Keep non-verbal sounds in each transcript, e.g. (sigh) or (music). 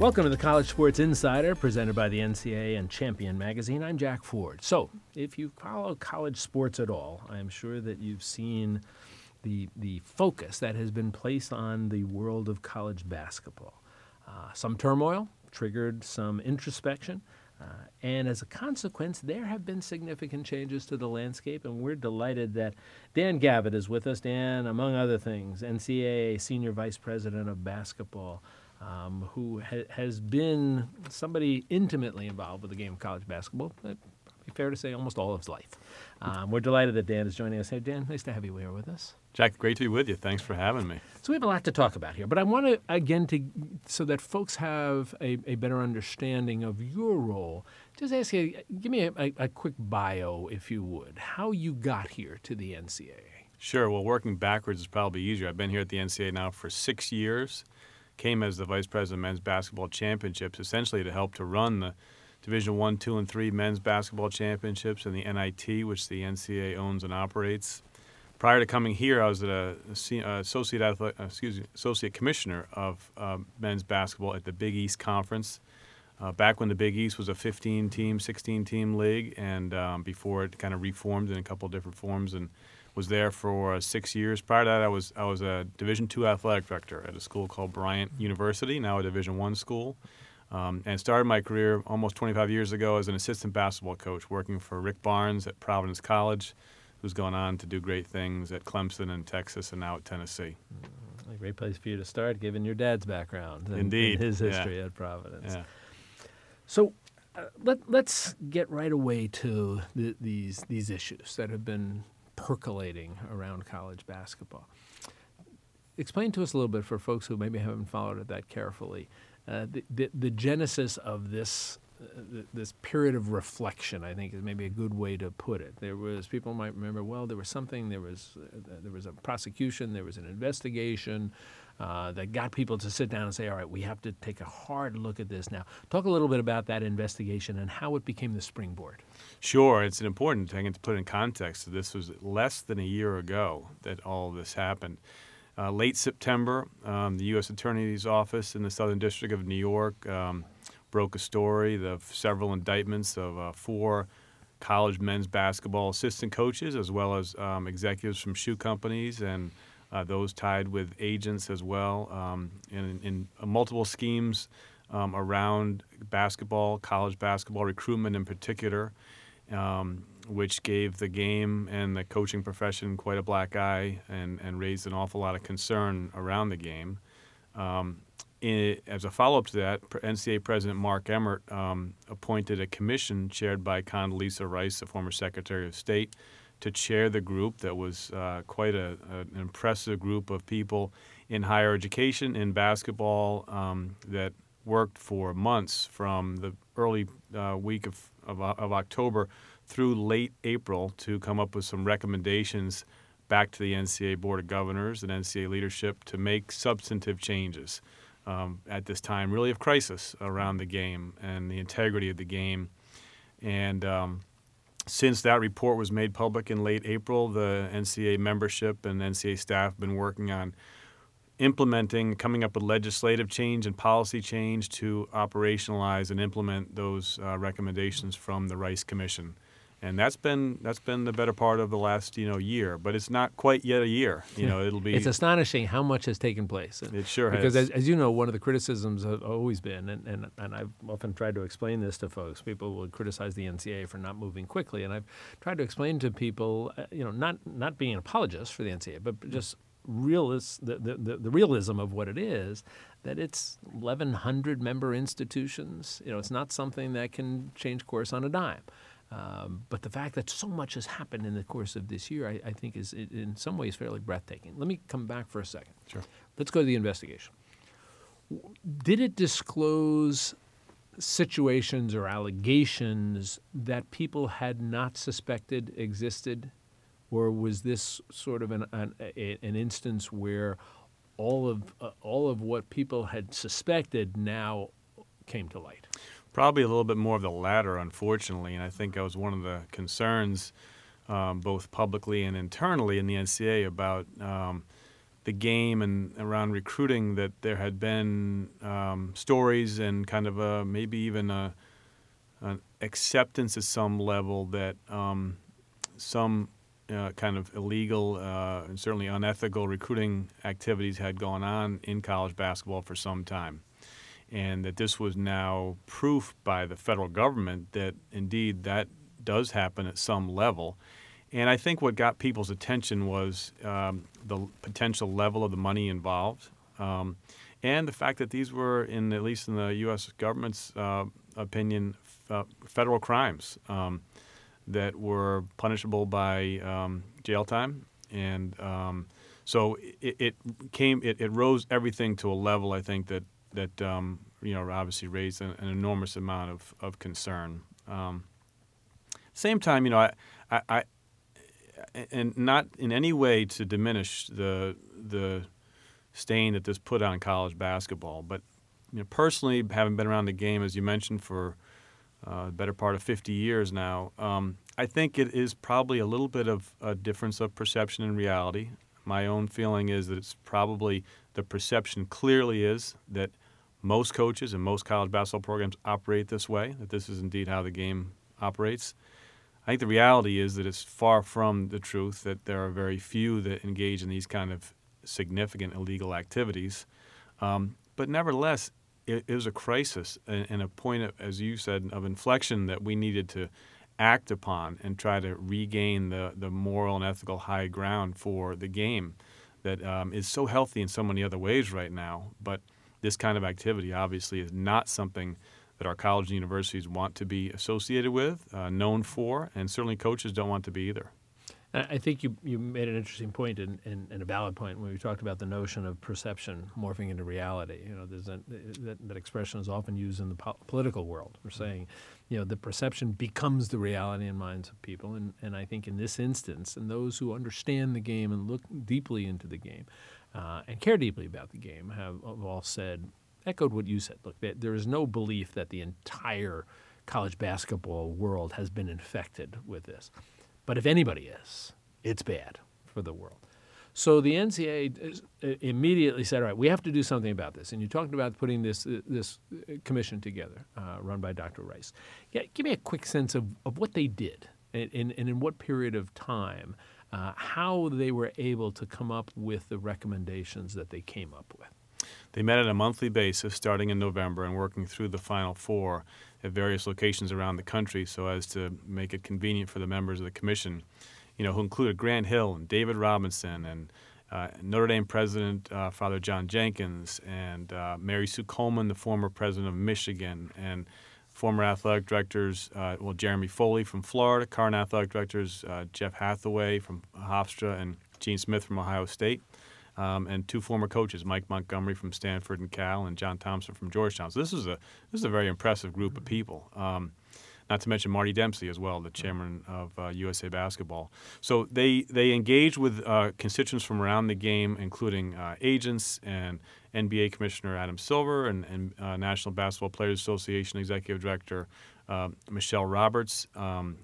Welcome to the College Sports Insider, presented by the NCAA and Champion Magazine. I'm Jack Ford. So, if you follow college sports at all, I'm sure that you've seen the the focus that has been placed on the world of college basketball. Uh, some turmoil triggered some introspection. Uh, and as a consequence, there have been significant changes to the landscape, and we're delighted that Dan Gavitt is with us. Dan, among other things, NCAA Senior Vice President of Basketball, um, who ha- has been somebody intimately involved with the game of college basketball. Uh, be fair to say, almost all of his life. Um, we're delighted that Dan is joining us. Hey, Dan, nice to have you here with us. Jack, great to be with you. Thanks for having me. So we have a lot to talk about here, but I want to again to so that folks have a, a better understanding of your role. Just ask you, give me a, a, a quick bio, if you would, how you got here to the NCAA. Sure. Well, working backwards is probably easier. I've been here at the NCAA now for six years. Came as the vice president of men's basketball championships, essentially to help to run the Division One, Two, and Three men's basketball championships and the NIT, which the NCAA owns and operates. Prior to coming here, I was a, associate athlete, excuse me, associate commissioner of uh, men's basketball at the Big East Conference. Uh, back when the Big East was a 15-team, 16-team league, and um, before it kind of reformed in a couple different forms, and was there for six years. Prior to that, I was I was a Division two athletic director at a school called Bryant University, now a Division one school, um, and started my career almost 25 years ago as an assistant basketball coach, working for Rick Barnes at Providence College, who's gone on to do great things at Clemson and Texas, and now at Tennessee. A great place for you to start, given your dad's background and, Indeed, and his history yeah. at Providence. Yeah. So uh, let, let's get right away to the, these these issues that have been percolating around college basketball. Explain to us a little bit for folks who maybe haven't followed it that carefully, uh, the, the, the genesis of this uh, th- this period of reflection. I think is maybe a good way to put it. There was people might remember. Well, there was something. There was uh, there was a prosecution. There was an investigation. Uh, that got people to sit down and say, all right, we have to take a hard look at this now. Talk a little bit about that investigation and how it became the springboard. Sure, it's an important thing to put in context. This was less than a year ago that all this happened. Uh, late September, um, the U.S. Attorney's Office in the Southern District of New York um, broke a story of several indictments of uh, four college men's basketball assistant coaches, as well as um, executives from shoe companies and uh, those tied with agents as well, um, in, in uh, multiple schemes um, around basketball, college basketball recruitment in particular, um, which gave the game and the coaching profession quite a black eye and, and raised an awful lot of concern around the game. Um, as a follow up to that, NCAA President Mark Emmert um, appointed a commission chaired by Condoleezza Rice, the former Secretary of State to chair the group that was uh, quite a, an impressive group of people in higher education, in basketball, um, that worked for months from the early uh, week of, of, of, October through late April to come up with some recommendations back to the NCAA Board of Governors and NCAA leadership to make substantive changes um, at this time, really of crisis around the game and the integrity of the game. And um, since that report was made public in late April, the NCAA membership and NCAA staff have been working on implementing, coming up with legislative change and policy change to operationalize and implement those uh, recommendations from the Rice Commission. And that's been that's been the better part of the last you know year, but it's not quite yet a year. You know, it'll be. (laughs) it's astonishing how much has taken place. It sure because has. Because as, as, you know, one of the criticisms has always been, and, and and I've often tried to explain this to folks. People will criticize the NCAA for not moving quickly, and I've tried to explain to people, uh, you know, not not being an apologist for the NCAA, but just realist the, the, the, realism of what it is that it's 1100 member institutions you know it's not something that can change course on a dime um, but the fact that so much has happened in the course of this year, I, I, think, is in some ways fairly breathtaking. Let me come back for a second. Sure. Let's go to the investigation. Did it disclose situations or allegations that people had not suspected existed? Or was this sort of an, an, an instance where all of, uh, all of what people had suspected now came to light? Probably a little bit more of the latter, unfortunately, and I think that was one of the concerns, um, both publicly and internally in the NCAA, about um, the game and around recruiting that there had been um, stories and kind of a, maybe even a, an acceptance at some level that um, some uh, kind of illegal uh, and certainly unethical recruiting activities had gone on in college basketball for some time. And that this was now proof by the federal government that indeed that does happen at some level. And I think what got people's attention was um, the potential level of the money involved, um, and the fact that these were, in at least in the U.S. government's uh, opinion, uh, federal crimes um, that were punishable by um, jail time. And um, so it, it came, it, it, rose everything to a level I think that that um, you know obviously raised an, an, enormous amount of of concern. same time, you know, I, I, I and not in any way to diminish the the stain that this put on college basketball, but you know, personally, having been around the game as you mentioned for uh, the better part of 50 years now, um, I think it is probably a little bit of a difference of perception and reality. My own feeling is that it's probably the perception clearly is that most coaches and most college basketball programs operate this way, that this is indeed how the game operates. I think the reality is that it's far from the truth that there are very few that engage in these kind of significant illegal activities. Um, but nevertheless, it, it, was a crisis and, and a point, of, as you said, of inflection that we needed to act upon and try to regain the, the moral and ethical high ground for the game that um, is so healthy in so many other ways right now. But this kind of activity obviously is not something that our colleges and universities want to be associated with, uh, known for, and certainly coaches don't want to be either. I think you, you made an interesting point and, and, and, a valid point when we talked about the notion of perception morphing into reality. You know, there's a, that, that expression is often used in the po- political world. We're mm-hmm. saying, you know, the perception becomes the reality in minds of people. And, and I think in this instance, and those who understand the game and look deeply into the game uh, and care deeply about the game have, have all said, echoed what you said. Look, there is no belief that the entire college basketball world has been infected with this. But if anybody is, it's bad for the world. So the NCAA immediately said, "All right, we have to do something about this." And you talked about putting this uh, this uh, commission together, uh, run by Dr. Rice. Yeah, give me a quick sense of, of what they did and, and, and in what period of time, uh, how they were able to come up with the recommendations that they came up with. They met on a monthly basis starting in November and working through the Final Four at various locations around the country so as to make it convenient for the members of the commission, you know, who included Grant Hill and David Robinson and uh, Notre Dame president uh, Father John Jenkins and uh, Mary Sue Coleman, the former president of Michigan, and former athletic directors, uh, well, Jeremy Foley from Florida, current athletic directors uh, Jeff Hathaway from Hofstra and Gene Smith from Ohio State um, and two former coaches, Mike Montgomery from Stanford and Cal, and John Thompson from Georgetown. So this is a this is a very impressive group of people. Um, not to mention Marty Dempsey as well, the chairman of uh, USA Basketball. So they they engage with uh, constituents from around the game, including uh, agents and NBA Commissioner Adam Silver and, and uh, National Basketball Players Association Executive Director uh, Michelle Roberts, um,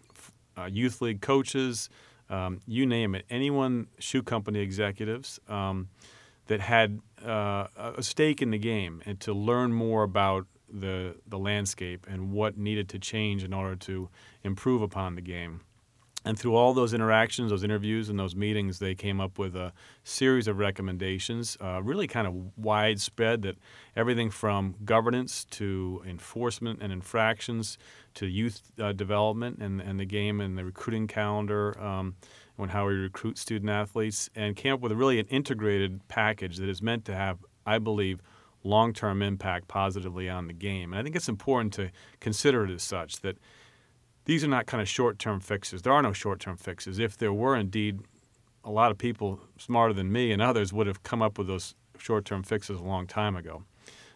uh, youth league coaches um, you name it, anyone shoe company executives um, that had uh, a stake in the game and to learn more about the the landscape and what needed to change in order to improve upon the game. And through all those interactions, those interviews, and those meetings, they came up with a series of recommendations, uh, really kind of widespread that everything from governance to enforcement and infractions to youth uh, development and, and the game and the recruiting calendar um, and how we recruit student athletes, and came up with a really an integrated package that is meant to have, I believe, long-term impact positively on the game. And I think it's important to consider it as such that these are not kind of short-term fixes. There are no short-term fixes. If there were indeed, a lot of people smarter than me and others would have come up with those short-term fixes a long time ago.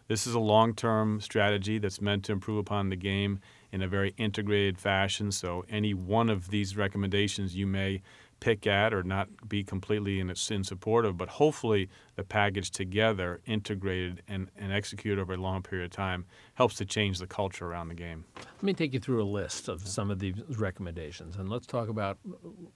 This is a long-term strategy that's meant to improve upon the game in a very integrated fashion. So any one of these recommendations you may pick at or not be completely in, in support of, but hopefully the package together, integrated and, and executed over a long period of time, helps to change the culture around the game. Let me take you through a list of some of these recommendations, and let's talk about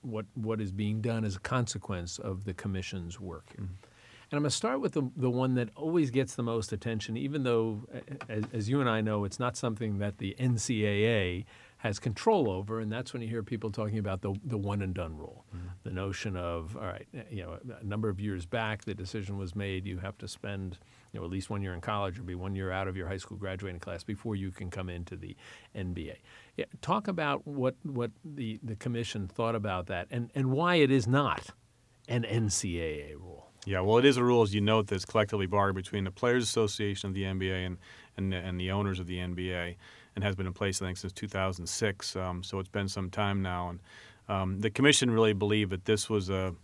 what, what is being done as a consequence of the Commission's work here. Mm-hmm. And I'm going to start with the, the one that always gets the most attention, even though, as, as you and I know, it's not something that the NCAA has control over, and that's when you hear people talking about the, the one and done rule. Mm-hmm. The notion of, all right, you know, a number of years back, the decision was made you have to spend, you know, at least one year in college or be one year out of your high school graduating class before you can come into the NBA. Yeah, talk about what, what the, the commission thought about that and, and why it is not an NCAA rule. Yeah, well, it is a rule, as you note, that's collectively bargained between the Players Association of the NBA and, and, and the owners of the NBA and has been in place, I think, since 2006. Um, so it's been some time now. And um, the commission really believed that this was a,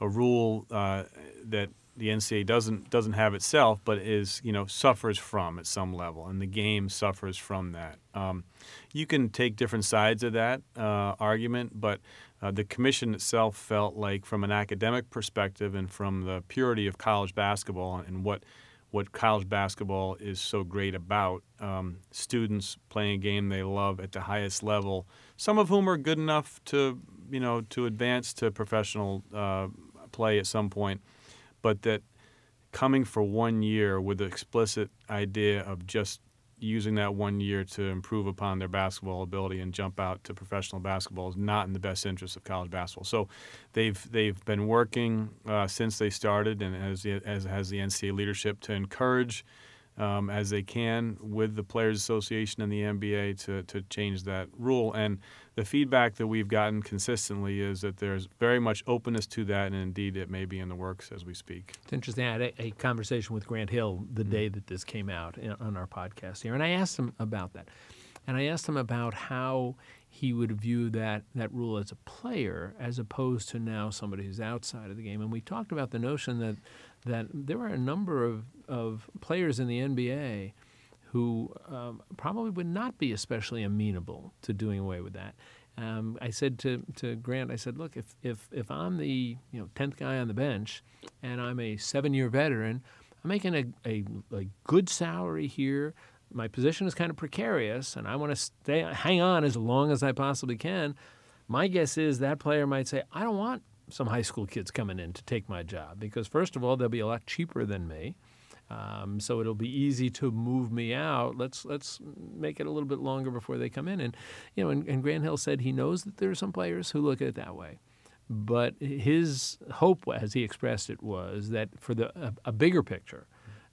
a rule uh, that the NCAA doesn't doesn't have itself, but is you know suffers from at some level, and the game suffers from that. Um, you can take different sides of that uh, argument, but uh, the commission itself felt like, from an academic perspective and from the purity of college basketball and what what college basketball is so great about. Um, students playing a game they love at the highest level, some of whom are good enough to, you know, to advance to professional uh, play at some point, but that coming for one year with the explicit idea of just using that one year to improve upon their basketball ability and jump out to professional basketball is not in the best interest of college basketball. So they've they've been working uh, since they started, and as as has the NCAA leadership to encourage um, as they can with the Players Association and the NBA to, to change that rule. And the feedback that we've gotten consistently is that there's very much openness to that, and indeed it may be in the works as we speak. It's interesting. I had a, a conversation with Grant Hill the mm-hmm. day that this came out in, on our podcast here, and I asked him about that. And I asked him about how he would view that, that rule as a player as opposed to now somebody who's outside of the game. And we talked about the notion that that there are a number of, of players in the NBA who um, probably would not be especially amenable to doing away with that. Um, I said to, to Grant, I said, look, if, if, if I'm the you know tenth guy on the bench and I'm a seven year veteran, I'm making a, a, a good salary here. My position is kind of precarious, and I want to stay hang on as long as I possibly can. My guess is that player might say, I don't want some high school kids coming in to take my job because first of all they'll be a lot cheaper than me. Um, so it'll be easy to move me out. Let's let's make it a little bit longer before they come in. And you know, and, and Grant Hill said he knows that there are some players who look at it that way, but his hope, as he expressed it, was that for the a, a bigger picture,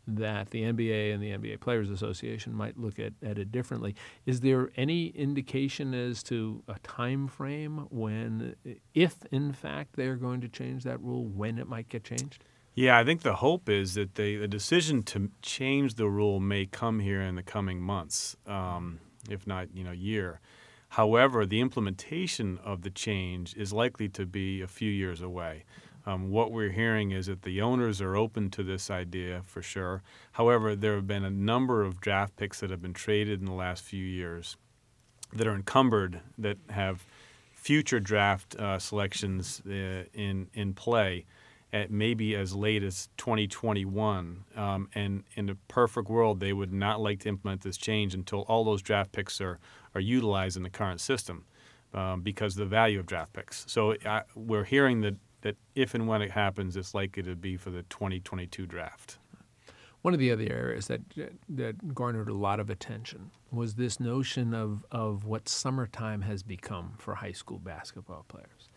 that the NBA and the NBA Players Association might look at, at it differently. Is there any indication as to a time frame when, if in fact they're going to change that rule, when it might get changed? Yeah, I think the hope is that they, the decision to change the rule may come here in the coming months, um, if not you know year. However, the implementation of the change is likely to be a few years away. Um, what we're hearing is that the owners are open to this idea for sure. However, there have been a number of draft picks that have been traded in the last few years that are encumbered that have future draft uh, selections uh, in in play at maybe as late as 2021. Um, and in a perfect world, they would not like to implement this change until all those draft picks are are utilized in the current system. Um, because of the value of draft picks. So uh, we're hearing that that if and when it happens, it's likely to be for the 2022 draft. One of the other areas that that garnered a lot of attention was this notion of, of what summertime has become for high school basketball players.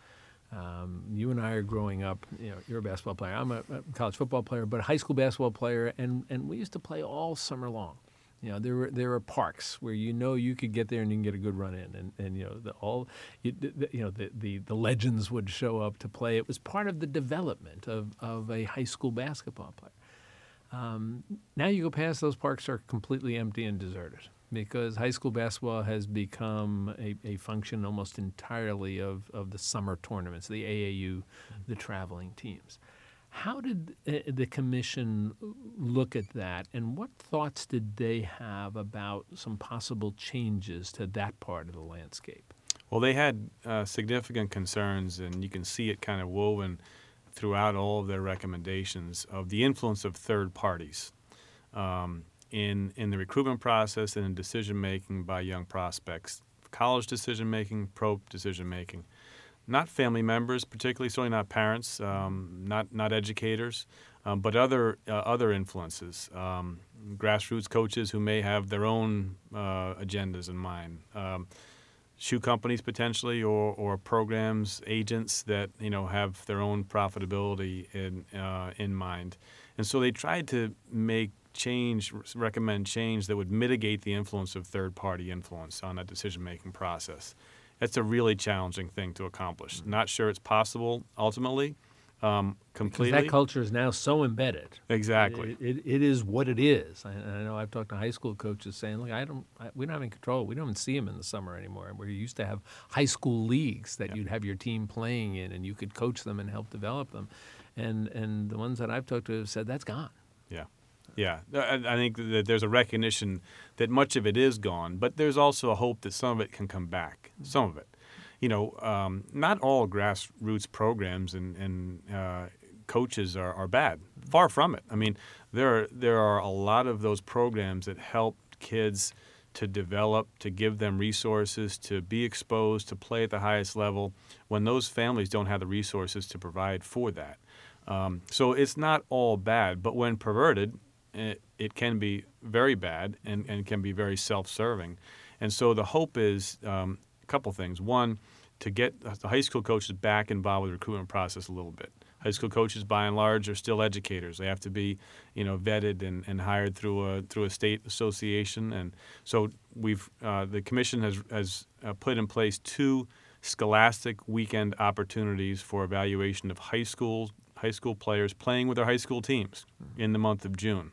Um, you and I are growing up. You know, you're a basketball player. I'm a, a college football player, but a high school basketball player, and and we used to play all summer long. You know, there were there are parks where you know you could get there and you can get a good run in, and, and you know the all, you, the, you know the, the the legends would show up to play. It was part of the development of of a high school basketball player. Um, now you go past those parks are completely empty and deserted because high school basketball has become a, a function almost entirely of, of the summer tournaments, the AAU, the traveling teams. How did uh, the commission look at that, and what thoughts did they have about some possible changes to that part of the landscape? Well, they had uh, significant concerns, and you can see it kind of woven throughout all of their recommendations of the influence of third parties um, in in the recruitment process and in decision making by young prospects, college decision making, pro decision making not family members, particularly certainly not parents, um, not not educators, um, but other uh, other influences, um, grassroots coaches who may have their own uh, agendas in mind. Um, shoe companies potentially, or, or programs agents that you know have their own profitability in uh, in mind, and so they tried to make change, recommend change that would mitigate the influence of third party influence on that decision making process. That's a really challenging thing to accomplish. Mm-hmm. Not sure it's possible ultimately, um, Because that culture is now so embedded. exactly. It, it, it is what it is. I, I know I've talked to high school coaches saying, "Look, I don't, I, we don't have any control. We don't even see them in the summer anymore. Where you used to have high school leagues that Yeah. you'd have your team playing in, and you could coach them and help develop them, and and the ones that I've talked to have said that's gone. Yeah, yeah. I, think that there's a recognition that much of it is gone, but there's also a hope that some of it can come back. Some of it, you know, um, not all grassroots programs and and uh, coaches are, are bad. Far from it. I mean, there are, there are a lot of those programs that help kids to develop, to give them resources, to be exposed, to play at the highest level when those families don't have the resources to provide for that. Um, so it's not all bad, but when perverted, it, it can be very bad and, and can be very self serving. And so the hope is um, a couple things. One, to get the high school coaches back involved with the recruitment process a little bit. High school coaches, by and large, are still educators. They have to be, you know, vetted and, and hired through a through a state association. And so we've uh, the commission has has uh, put in place two scholastic weekend opportunities for evaluation of high school high school players playing with their high school teams in the month of June.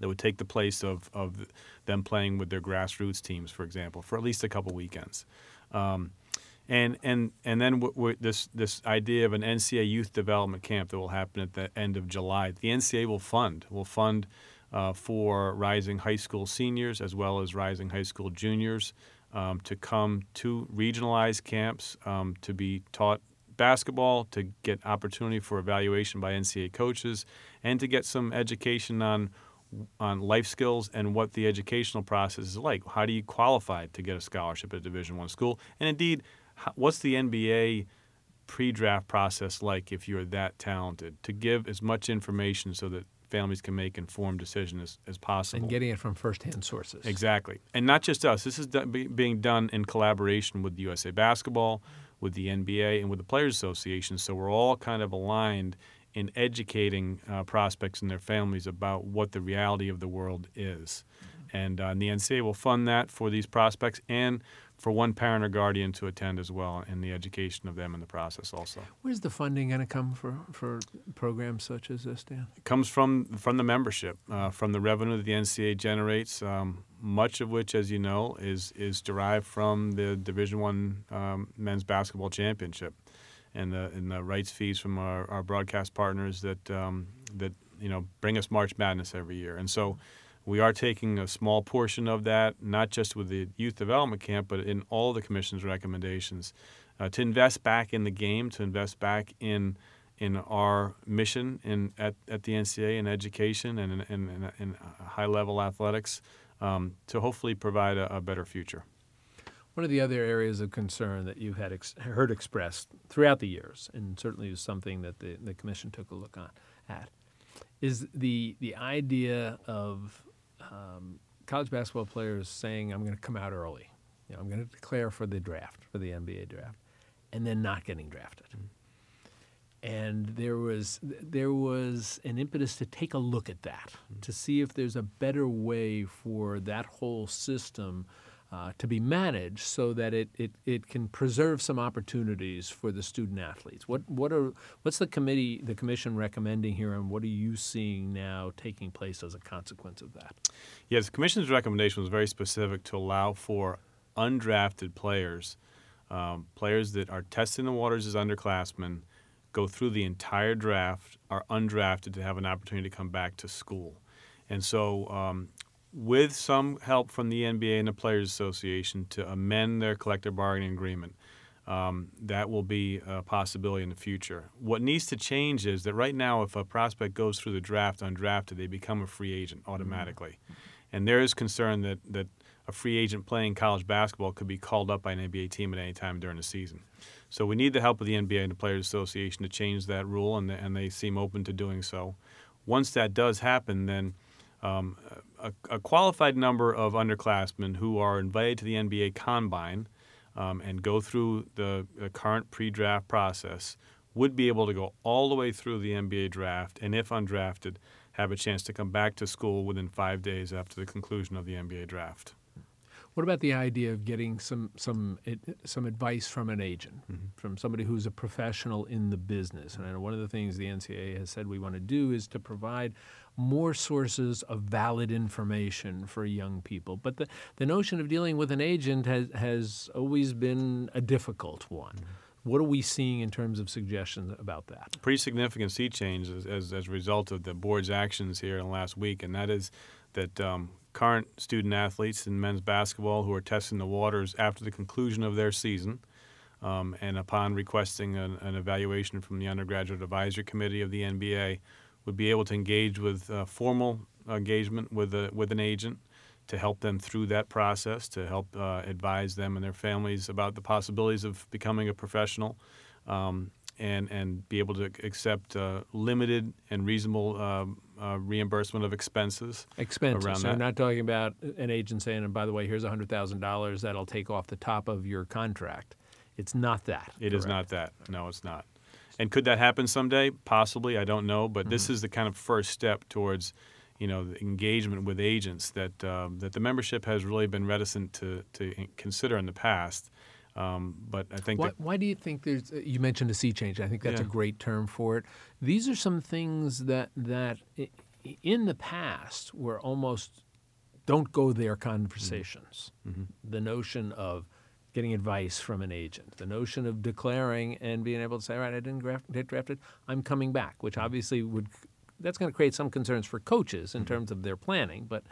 That would take the place of, of them playing with their grassroots teams, for example, for at least a couple weekends. Um, and and and then w- w- this this idea of an NCAA youth development camp that will happen at the end of July. The NCAA will fund will fund uh, for rising high school seniors as well as rising high school juniors um, to come to regionalized camps um, to be taught basketball, to get opportunity for evaluation by NCAA coaches, and to get some education on on life skills and what the educational process is like. How do you qualify to get a scholarship at a Division One school? And indeed, what's the NBA pre-draft process like if you're that talented? To give as much information so that families can make informed decisions as, as possible. And getting it from firsthand sources. Exactly. And not just us. This is do- be- being done in collaboration with USA Basketball, with the NBA, and with the Players Association. So we're all kind of aligned in educating uh, prospects and their families about what the reality of the world is. And, uh, and the NCAA will fund that for these prospects and for one parent or guardian to attend as well in the education of them in the process also. Where's the funding going to come for, for programs such as this, Dan? It comes from from the membership, uh, from the revenue that the NCAA generates. Um, much of which, as you know, is is derived from the Division One um, men's basketball championship, and the and the rights fees from our, our broadcast partners that um, that you know bring us March Madness every year. And so, we are taking a small portion of that, not just with the youth development camp, but in all the commission's recommendations, uh, to invest back in the game, to invest back in in our mission in at, at the NCAA in education and in, in, in high level athletics um, to hopefully provide a, a, better future. One of the other areas of concern that you had ex- heard expressed throughout the years, and certainly was something that the, the commission took a look on at, is the the idea of um, college basketball players saying, "I'm going to come out early. You know, I'm going to declare for the draft, for the NBA draft," and then not getting drafted. Mm-hmm and there was there was an impetus to take a look at that mm-hmm. to see if there's a better way for that whole system uh, to be managed so that it, it, it can preserve some opportunities for the student athletes. What what are what's the committee the commission recommending here, and what are you seeing now taking place as a consequence of that? Yes, the commission's recommendation was very specific to allow for undrafted players, um, players that are testing the waters as underclassmen go through the entire draft, are undrafted to have an opportunity to come back to school. And so, um, with some help from the NBA and the Players Association to amend their collective bargaining agreement, um, that will be a possibility in the future. What needs to change is that right now, if a prospect goes through the draft undrafted, they become a free agent automatically. Mm-hmm. And there is concern that, that a free agent playing college basketball could be called up by an NBA team at any time during the season. So we need the help of the NBA and the Players Association to change that rule, and, and they seem open to doing so. Once that does happen, then um, a, a, qualified number of underclassmen who are invited to the NBA Combine um, and go through the, the current pre-draft process would be able to go all the way through the NBA draft, and if undrafted, have a chance to come back to school within five days after the conclusion of the NBA draft. What about the idea of getting some some some advice from an agent, mm-hmm. from somebody who's a professional in the business? And I know one of the things the NCAA has said we want to do is to provide more sources of valid information for young people. But the, the notion of dealing with an agent has has always been a difficult one. Mm-hmm. What are we seeing in terms of suggestions about that? Pretty significant sea change as, as, as, a result of the board's actions here in the last week, and that is that um, current student athletes in men's basketball who are testing the waters after the conclusion of their season um, and upon requesting an, an, evaluation from the undergraduate advisory committee of the NBA would be able to engage with uh, formal engagement with, a, with an agent to help them through that process, to help uh, advise them and their families about the possibilities of becoming a professional. Um, and, and be able to accept uh, limited and reasonable um, uh, reimbursement of expenses. Expenses. Around so that. we're not talking about an agent saying, and by the way, here's $100,000 that'll take off the top of your contract. It's not that. It correct? is not that. No, it's not. And could that happen someday? Possibly. I don't know. But mm-hmm. this is the kind of first step towards, you know, the engagement with agents that um, that the membership has really been reticent to to consider in the past. Um, but I think why, why, do you think there's? Uh, you mentioned a sea change. I think that's yeah. a great term for it. These are some things that that in the past were almost don't go there conversations. Mm-hmm. mm-hmm. The notion of getting advice from an agent, the notion of declaring and being able to say, all right, I didn't draft, get drafted, I'm coming back, which mm-hmm. obviously would that's going to create some concerns for coaches in mm-hmm. terms of their planning, but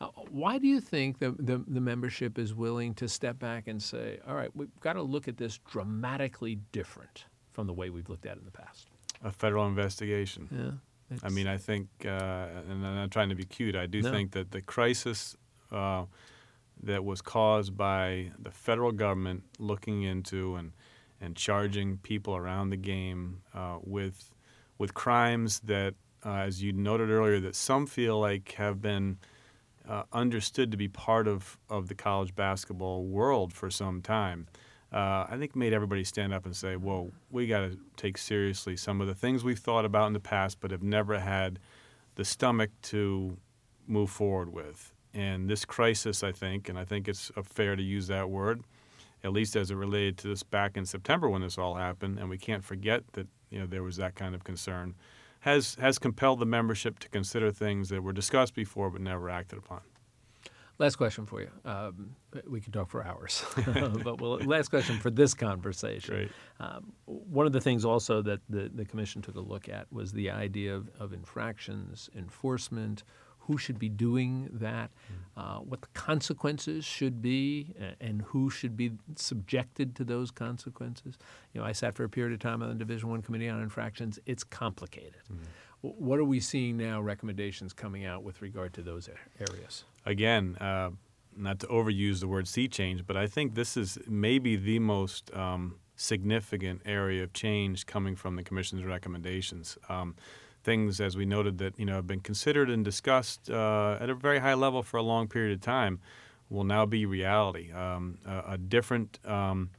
uh, why do you think the, the, the, membership is willing to step back and say, all right, we've got to look at this dramatically different from the way we've looked at it in the past? A federal investigation. Yeah. I mean, I think, uh, and I'm not trying to be cute, I do no. think that the crisis uh, that was caused by the federal government looking into and, and charging people around the game uh, with, with crimes that, uh, as you noted earlier, that some feel like have been – uh, understood to be part of, of the college basketball world for some time, uh, I think made everybody stand up and say, whoa, we got to take seriously some of the things we've thought about in the past but have never had the stomach to move forward with. And this crisis, I think, and I think it's fair to use that word, at least as it related to this back in September when this all happened, and we can't forget that you know there was that kind of concern has has compelled the membership to consider things that were discussed before but never acted upon. Last question for you. Um, we could talk for hours, (laughs) (laughs) but well, last question for this conversation. Um, one of the things also that the, the commission took a look at was the idea of, of infractions, enforcement, who should be doing that, hmm. uh, what the consequences should be, and who should be subjected to those consequences. You know, I sat for a period of time on the Division One Committee on Infractions. It's complicated. Mm-hmm. What are we seeing now? Recommendations coming out with regard to those areas. Again. Uh, not to overuse the word sea change, but I think this is maybe the most um, significant area of change coming from the Commission's recommendations. Um, things, as we noted, that you know have been considered and discussed uh, at a very high level for a long period of time, will now be reality. Um, a, a, different um,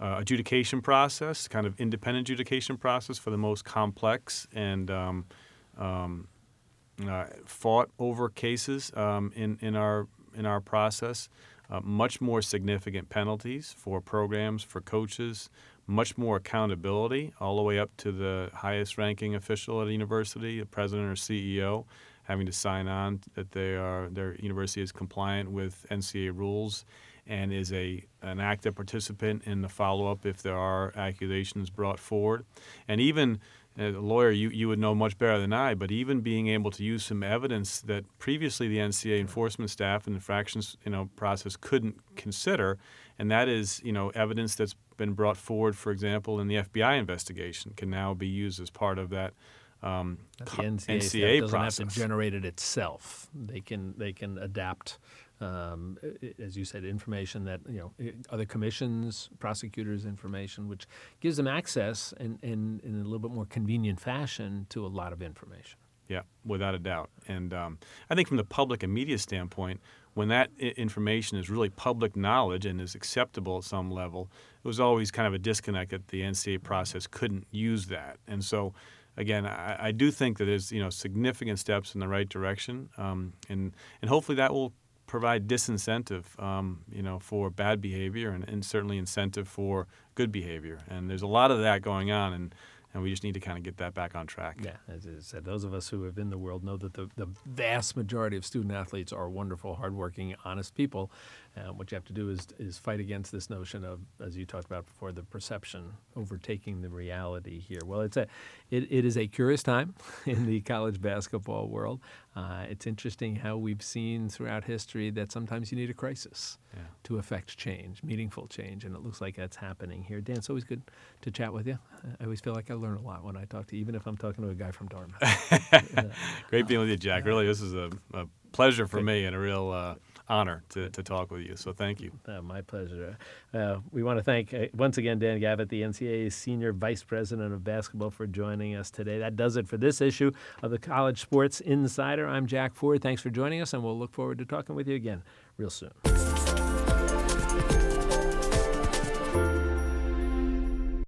uh, adjudication process, kind of independent adjudication process for the most complex and um, um uh, fought over cases um, in in our in our process. Uh, much more significant penalties for programs, for coaches, much more accountability all the way up to the highest ranking official at a university, a president or CEO, having to sign on that they are their university is compliant with NCAA rules and is a an active participant in the follow up if there are accusations brought forward. And even as a lawyer, you, you would know much better than I, but even being able to use some evidence that previously the NCAA enforcement staff and infractions you know process couldn't consider, and that is you know evidence that's been brought forward, for example, in the FBI investigation, can now be used as part of that. Um, the NCAA, NCAA doesn't process. have to generate it itself. They can they can adapt um, as you said, information that you know other commissions, prosecutors' information, which gives them access in, in, in a little bit more convenient fashion to a lot of information. Yeah, without a doubt. And um, I think from the public and media standpoint, when that I- information is really public knowledge and is acceptable at some level, was always kind of a disconnect that the NCAA process couldn't use that. And so, again, I, I do think that there's you know significant steps in the right direction, um, and and hopefully that will provide disincentive, um, you know, for bad behavior and, and certainly incentive for good behavior. And there's a lot of that going on, and and we just need to kind of get that back on track. Yeah, as I said, those of us who have been in the world know that the, the vast majority of student athletes are wonderful, hardworking, honest people. Uh, what you have to do is is fight against this notion of, as you talked about before, the perception overtaking the reality here. Well, it's a, it, it is a curious time (laughs) in the college basketball world. Uh, it's interesting how we've seen throughout history that sometimes you need a crisis Yeah. to affect change, meaningful change, and it looks like that's happening here. Dan, it's always good to chat with you. I always feel like I learn a lot when I talk to you, even if I'm talking to a guy from Dartmouth. (laughs) Great being with you, Jack. Really, this is a, a pleasure for me and a real uh, honor to, to talk with you. So thank you. Uh, my pleasure. Uh, we want to thank uh, once again Dan Gavitt, the NCAA's Senior Vice President of Basketball, for joining us today. That does it for this issue of the College Sports Insider. I'm Jack Ford. Thanks for joining us, and we'll look forward to talking with you again real soon.